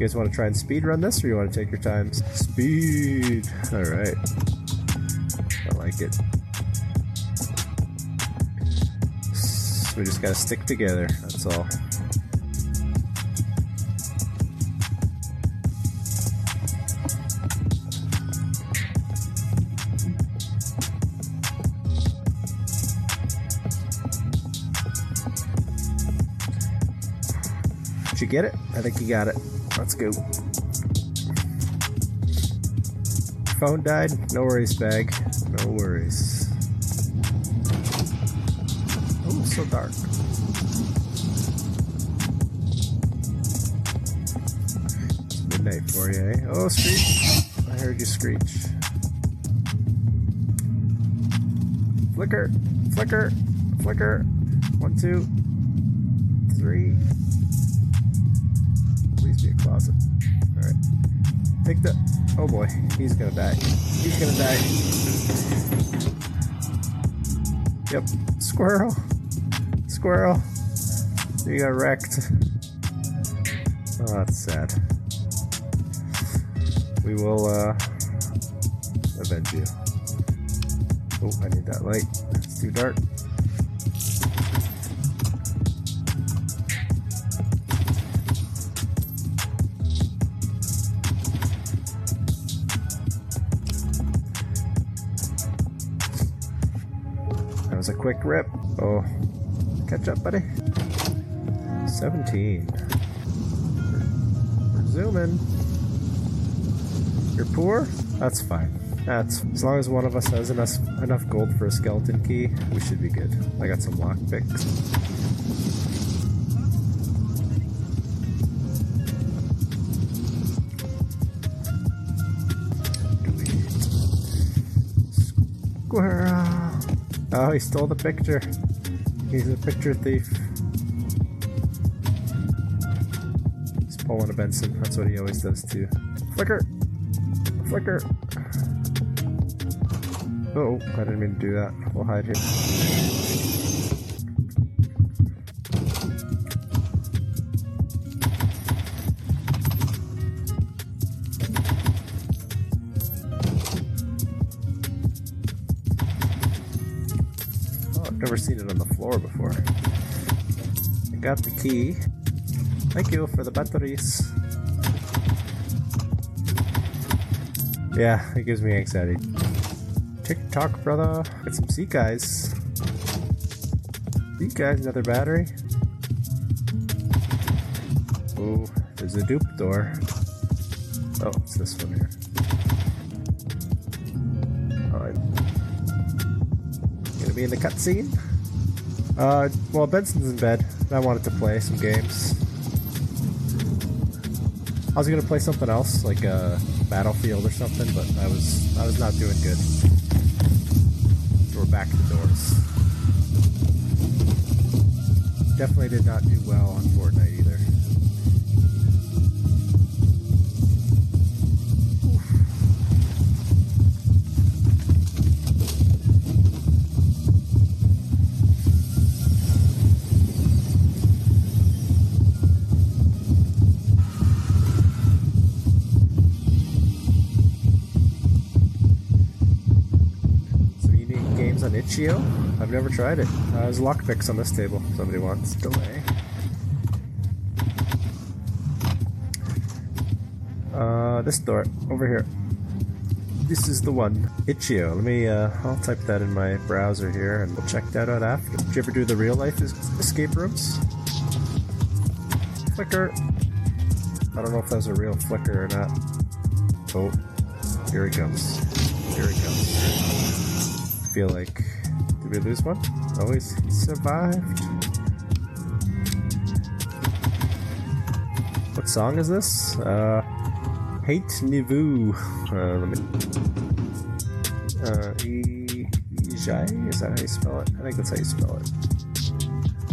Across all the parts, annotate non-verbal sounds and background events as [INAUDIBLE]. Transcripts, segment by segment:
You guys want to try and speed run this, or you want to take your time? Speed. All right. I like it. So we just gotta stick together. That's all. Did you get it? I think you got it. Let's go. Phone died? No worries, bag. No worries. Oh, so dark. Midnight for you, eh? Oh, screech. I heard you screech. Flicker, flicker, flicker. One, two, three. Be a closet. Alright. Take the. Oh boy, he's gonna die. He's gonna die. Yep. Squirrel. Squirrel. You got wrecked. Oh, that's sad. We will, uh, avenge you. Oh, I need that light. It's too dark. Was a quick rip. Oh, catch up, buddy. 17. We're zooming. You're poor? That's fine. That's as long as one of us has enough enough gold for a skeleton key, we should be good. I got some lockpicks. He stole the picture. He's a picture thief. He's pulling a Benson. That's what he always does too. Flicker! Flicker! Oh, I didn't mean to do that. We'll hide here. Never seen it on the floor before. I got the key. Thank you for the batteries. Yeah, it gives me anxiety. TikTok, brother. Get some sea guys. Sea guys, another battery. Oh, there's a dupe door. Oh, it's this one here. Gonna in the cutscene. Uh, well, Benson's in bed. and I wanted to play some games. I was gonna play something else, like uh, Battlefield or something, but I was I was not doing good. We're back to doors. Definitely did not do well on Fortnite itch.io. I've never tried it. Uh, there's lockpicks on this table. if Somebody wants delay. Uh, this door over here. This is the one. Itch.io. Let me. Uh, I'll type that in my browser here, and we'll check that out after. Did you ever do the real life es- escape rooms? Flicker. I don't know if that was a real flicker or not. Oh, here he comes. Here he comes. I feel like we lose one? Oh, he's, he survived. What song is this? Uh, Hate Nivu. Uh, let me. Uh, E. Ejai? Is that how you spell it? I think that's how you spell it.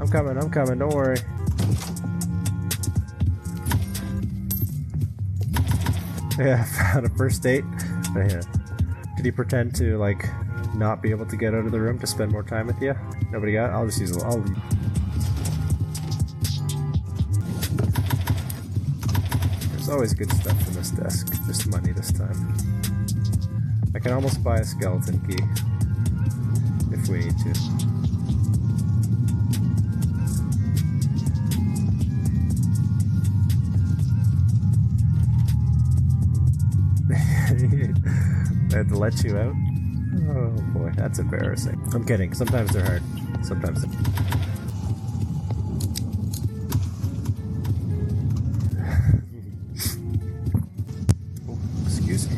I'm coming. I'm coming. Don't worry. [LAUGHS] Yeah, [LAUGHS] found a first date. Yeah. Did he pretend to like not be able to get out of the room to spend more time with you? Nobody got. It? I'll just use. I'll. leave. There's always good stuff in this desk. Just money this time. I can almost buy a skeleton key. If we need to. [LAUGHS] I had to let you out? That's embarrassing. I'm kidding. Sometimes they're hard. Sometimes they're... [LAUGHS] oh, excuse me.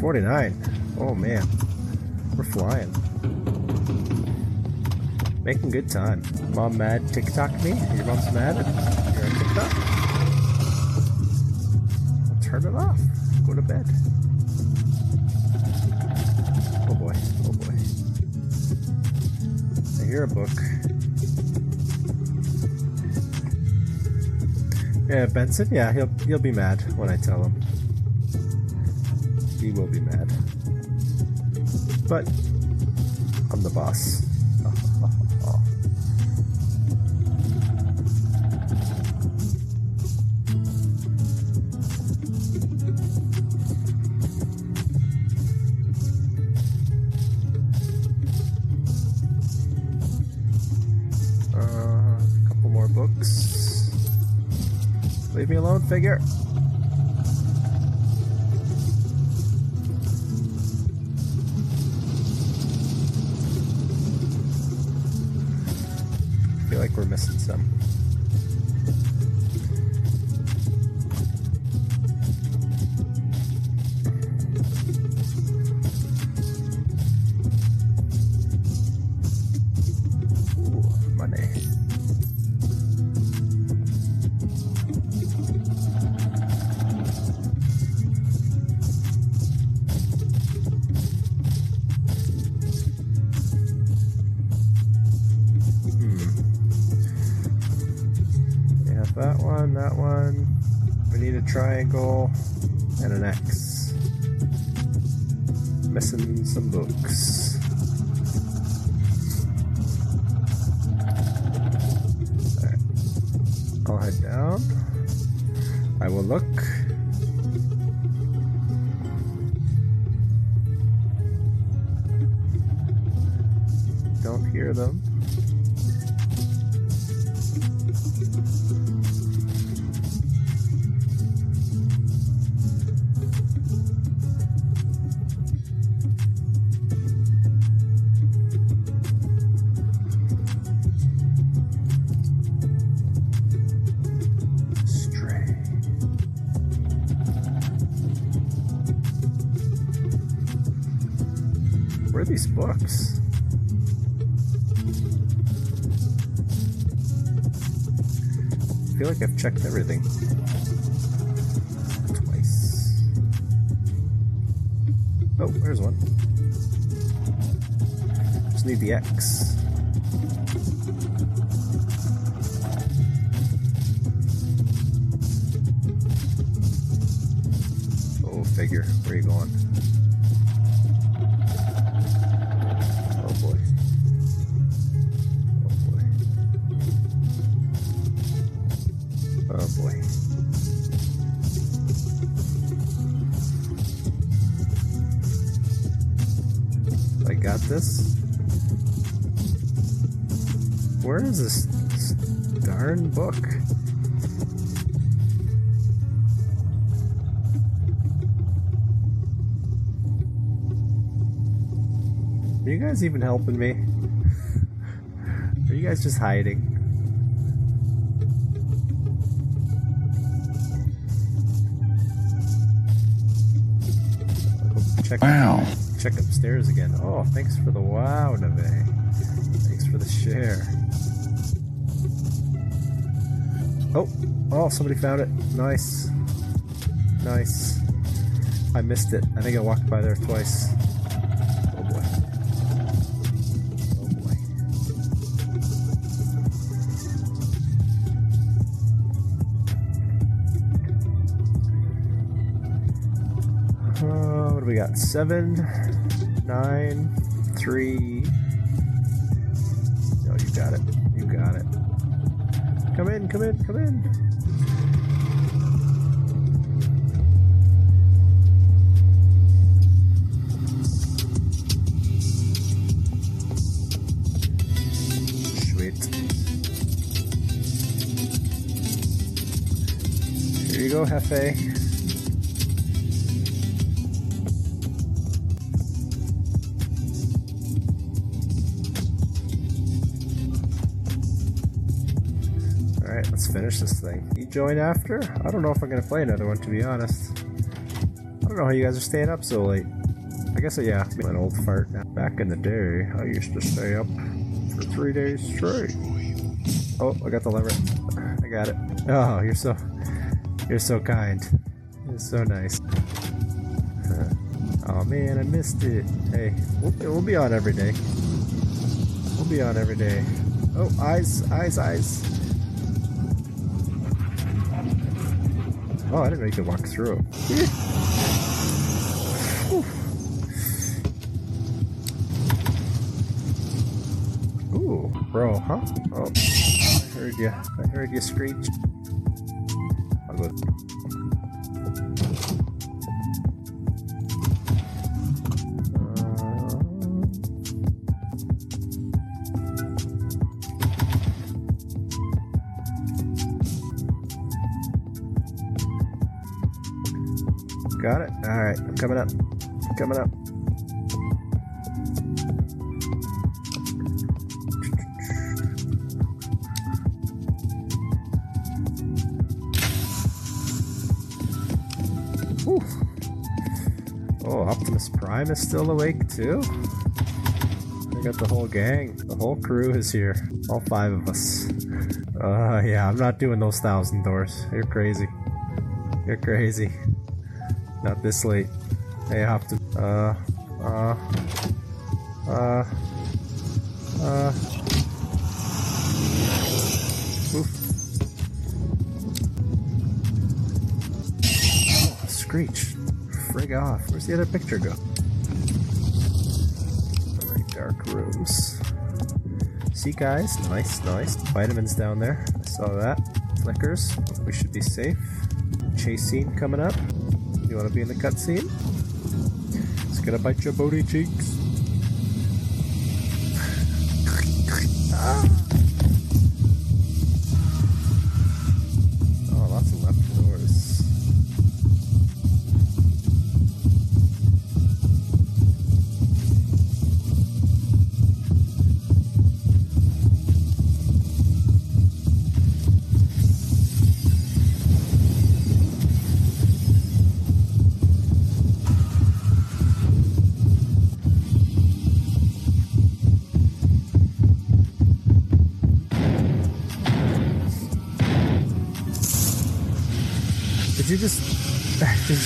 49. Oh man. We're flying. Making good time. Mom mad TikTok me? Your mom's mad at TikTok? I'll turn it off. Go to bed. Oh boy. Oh boy. I hear a book. Yeah, Benson. Yeah, he'll he'll be mad when I tell him. He will be mad. But I'm the boss. Books. Leave me alone, figure. I feel like we're missing some. That one, that one. We need a triangle and an X. Missing some books. Alright. I'll head down. I will look. Don't hear them. Where are these books? I feel like I've checked everything. Twice. Oh, there's one. Just need the X. Oh, figure. Where are you going? Got this. Where is this darn book? Are you guys even helping me? Are you guys just hiding? Check, Wow. Check upstairs again. Oh, thanks for the wow, Neve. Thanks for the share. Oh, oh, somebody found it. Nice. Nice. I missed it. I think I walked by there twice. got seven, nine, three. No, you got it. You got it. Come in, come in, come in. go, Hefe. Alright, let's finish this thing. You join after? I don't know if I'm gonna play another one, to be honest. I don't know how you guys are staying up so late. I guess, yeah, I'm an old fart now. Back in the day, I used to stay up for three days straight. Oh, I got the lever. I got it. Oh, you're so, you're so kind. You're so nice. Oh man, I missed it. Hey, we'll, we'll be on every day. We'll be on every day. Oh, eyes, eyes, eyes. Oh, I didn't know you could walk through. Ooh, bro, huh? Oh, I heard you. I heard you screech. I'll go. Got it? Alright, I'm coming up. Coming up. Oh, Optimus Prime is still awake too? I got the whole gang. The whole crew is here. All five of us. Uh, yeah, I'm not doing those thousand doors. You're crazy. You're crazy. Not this late. Hey, Optimus. Uh, uh, uh, uh. Oof. Oh, Screech. Frig off. Where's the other picture go? Dark rooms. See guys, nice, nice. Vitamins down there. I saw that. Flickers. We should be safe. Chase scene coming up. You wanna be in the cutscene? It's gonna bite your booty cheeks.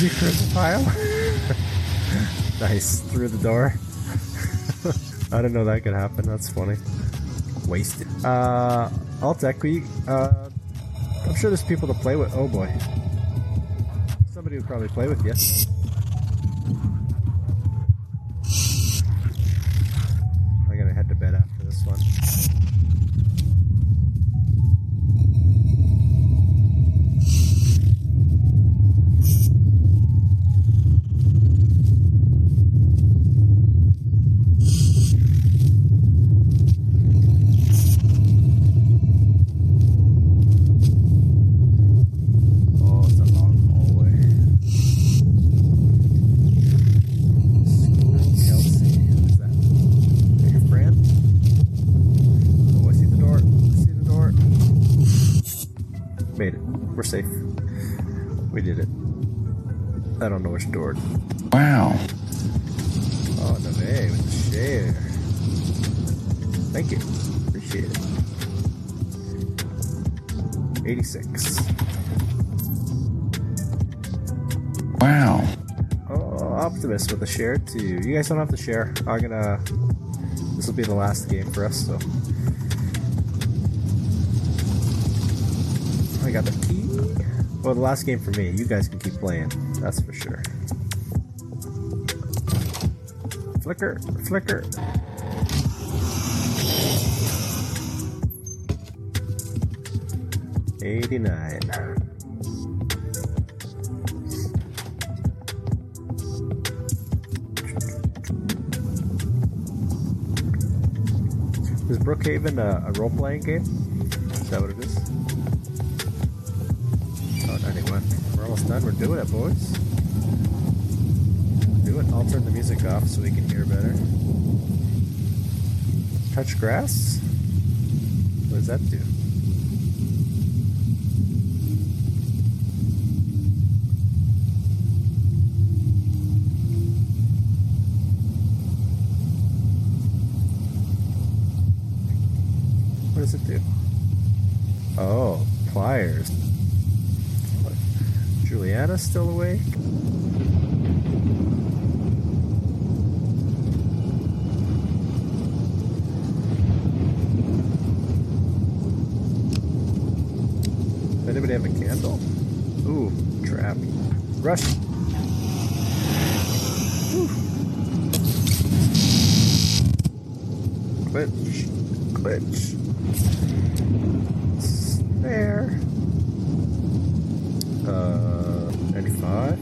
Did you cruise a pile? [LAUGHS] nice through the door. [LAUGHS] I didn't know that could happen. That's funny. Wasted. Uh, alt equi. Uh, I'm sure there's people to play with. Oh boy, somebody would probably play with you. I don't know which door. Wow. Oh, Nave with the share. Thank you. Appreciate it. 86. Wow. Oh, Optimus with a share too. You guys don't have to share. I'm gonna. This will be the last game for us, so. I got the key. Well, the last game for me. You guys can keep playing. That's for sure. Flicker, flicker. Eighty-nine. Is Brookhaven a, a role-playing game? Is that what it is? Oh, 91. almost done. We're doing it, boys. Do it. I'll turn the music off so we can hear better. Touch grass? What does that do? What does it do? Oh, pliers. Juliana's still awake? Does anybody have a candle? Ooh, trap. Rush. Whew. Glitch. Snare. Uh, 95.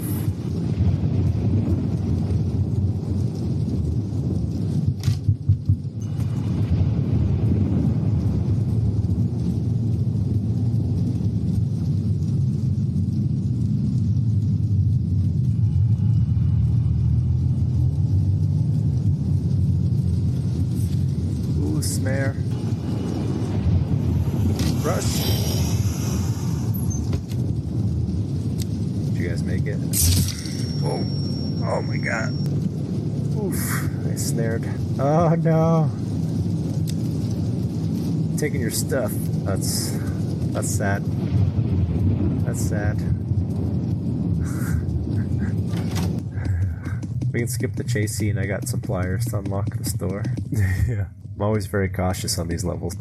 Ooh, snare. Rush. Did you guys make it? Oh, oh my god. Oof, I snared. Oh no. Taking your stuff. That's that's sad. That's sad. [LAUGHS] we can skip the chase scene. I got some pliers to unlock the store. [LAUGHS] yeah. I'm always very cautious on these levels.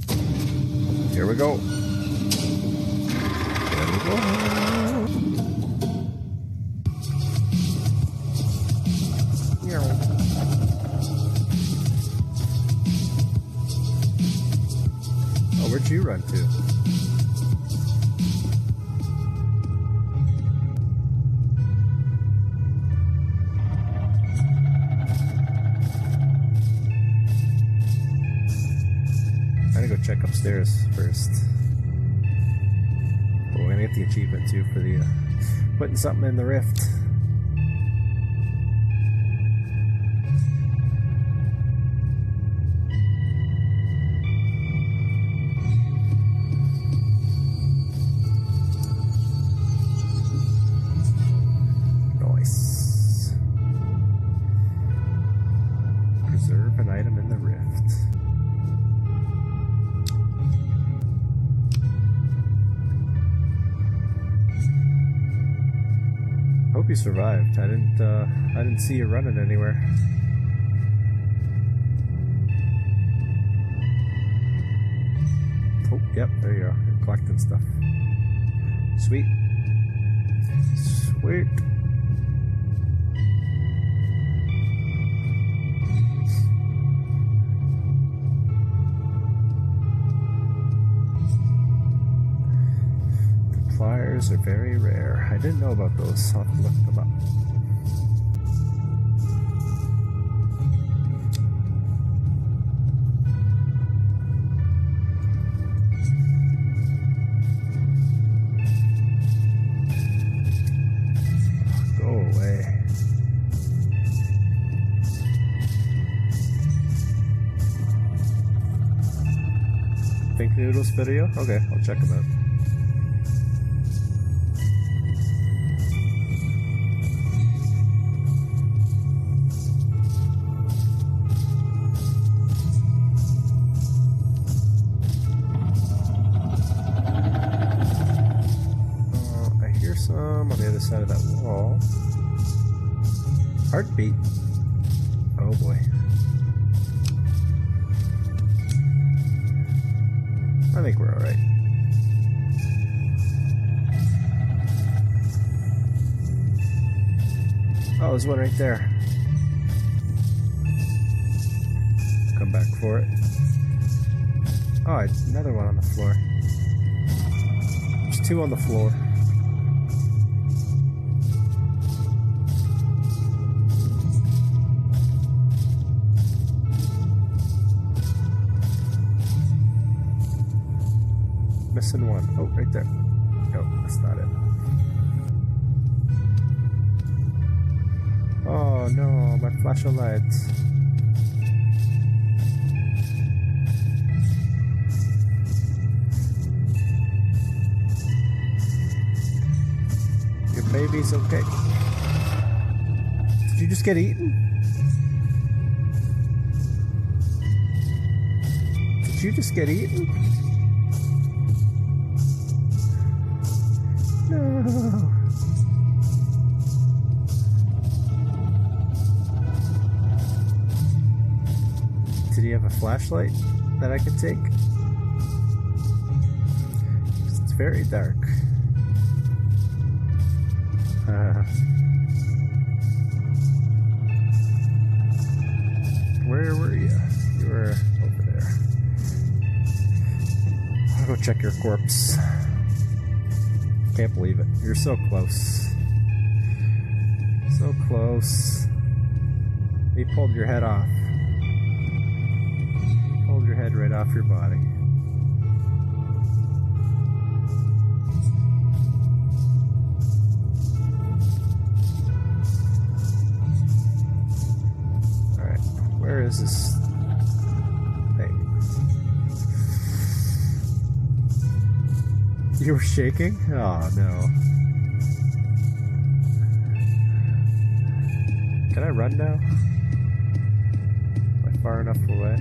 Here we go. Go check upstairs first. But we're gonna get the achievement too for the uh, putting something in the rift. Survived. I didn't. Uh, I didn't see you running anywhere. Oh, yep. There you are. You're collecting stuff. Sweet. Sweet. Pliers are very rare. I didn't know about those. so I'll look them up. Think Noodles video? Okay, I'll check them out. Oh boy. I think we're alright. Oh, there's one right there. Come back for it. Oh, it's another one on the floor. There's two on the floor. missing one. Oh, right there. No, that's not it. Oh no, my flash of light. Your baby's okay. Did you just get eaten? Did you just get eaten? [SIGHS] Did he have a flashlight that I could take? It's very dark. Uh, where were you? You were over there. I'll go check your corpse. I can't believe it. You're so close. So close. He pulled your head off. Pulled your head right off your body. Alright, where is this You were shaking? Oh no. Can I run now? Am I far enough away?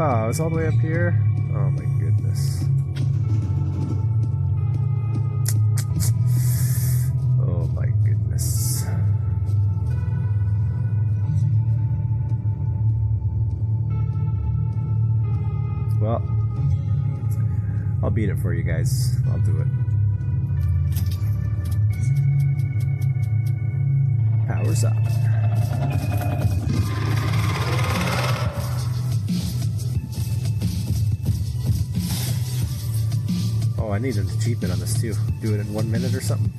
Ah, oh, it's all the way up here? Oh my beat it for you guys. I'll do it. Powers up. Oh, I need an achievement on this too. Do it in one minute or something.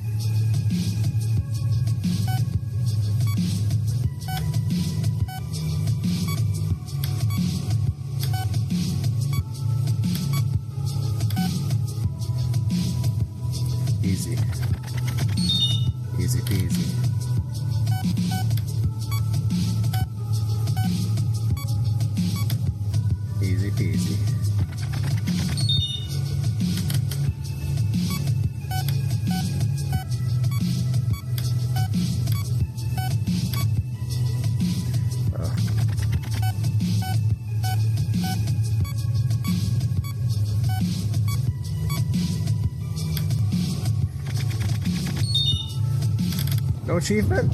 No achievement?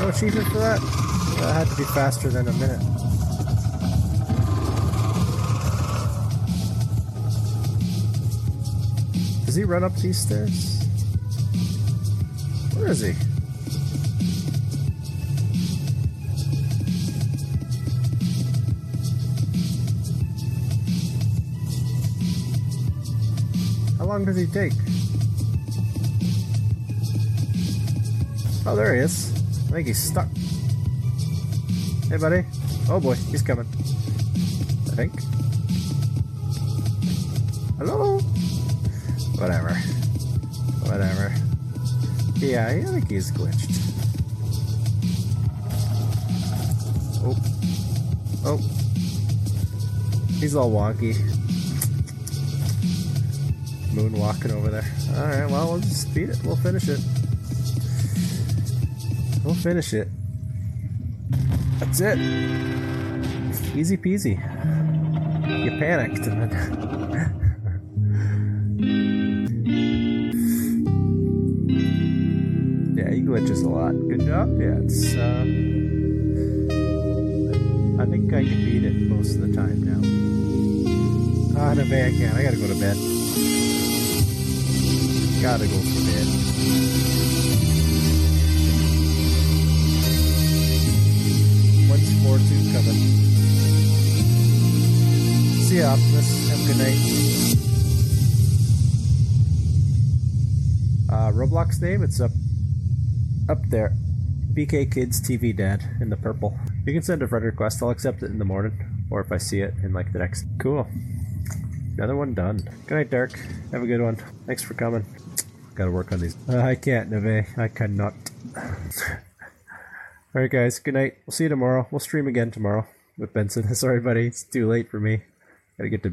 No achievement for that? That had to be faster than a minute. Does he run up these stairs? Where is he? How long does he take? Oh, there he is. I think he's stuck. Hey, buddy. Oh boy, he's coming. I think. Hello? Whatever. Whatever. Yeah, I think he's glitched. Oh. Oh. He's all wonky. Moonwalking over there. Alright, well, we'll just beat it. We'll finish it. We'll finish it. That's it. Easy peasy. You panicked and [LAUGHS] then. yeah, he glitches a lot. Good job. Yeah, it's. Uh, I think I can beat it most of the time now. Ah, no, I can't. I gotta go to bed. Gotta go to bed. More two coming. See ya, Optimus. Have a good night. Uh, Roblox name? It's up, up there. BK Kidz TV Dad in the purple. You can send a friend request. I'll accept it in the morning, or if I see it in like the next. Cool. Another one done. Good night, Dirk. Have a good one. Thanks for coming. Gotta work on these. Uh, I can't, Neve. I cannot. Alright, guys. Good night. We'll see you tomorrow. We'll stream again tomorrow with Benson. [LAUGHS] Sorry, buddy. It's too late for me. Gotta get to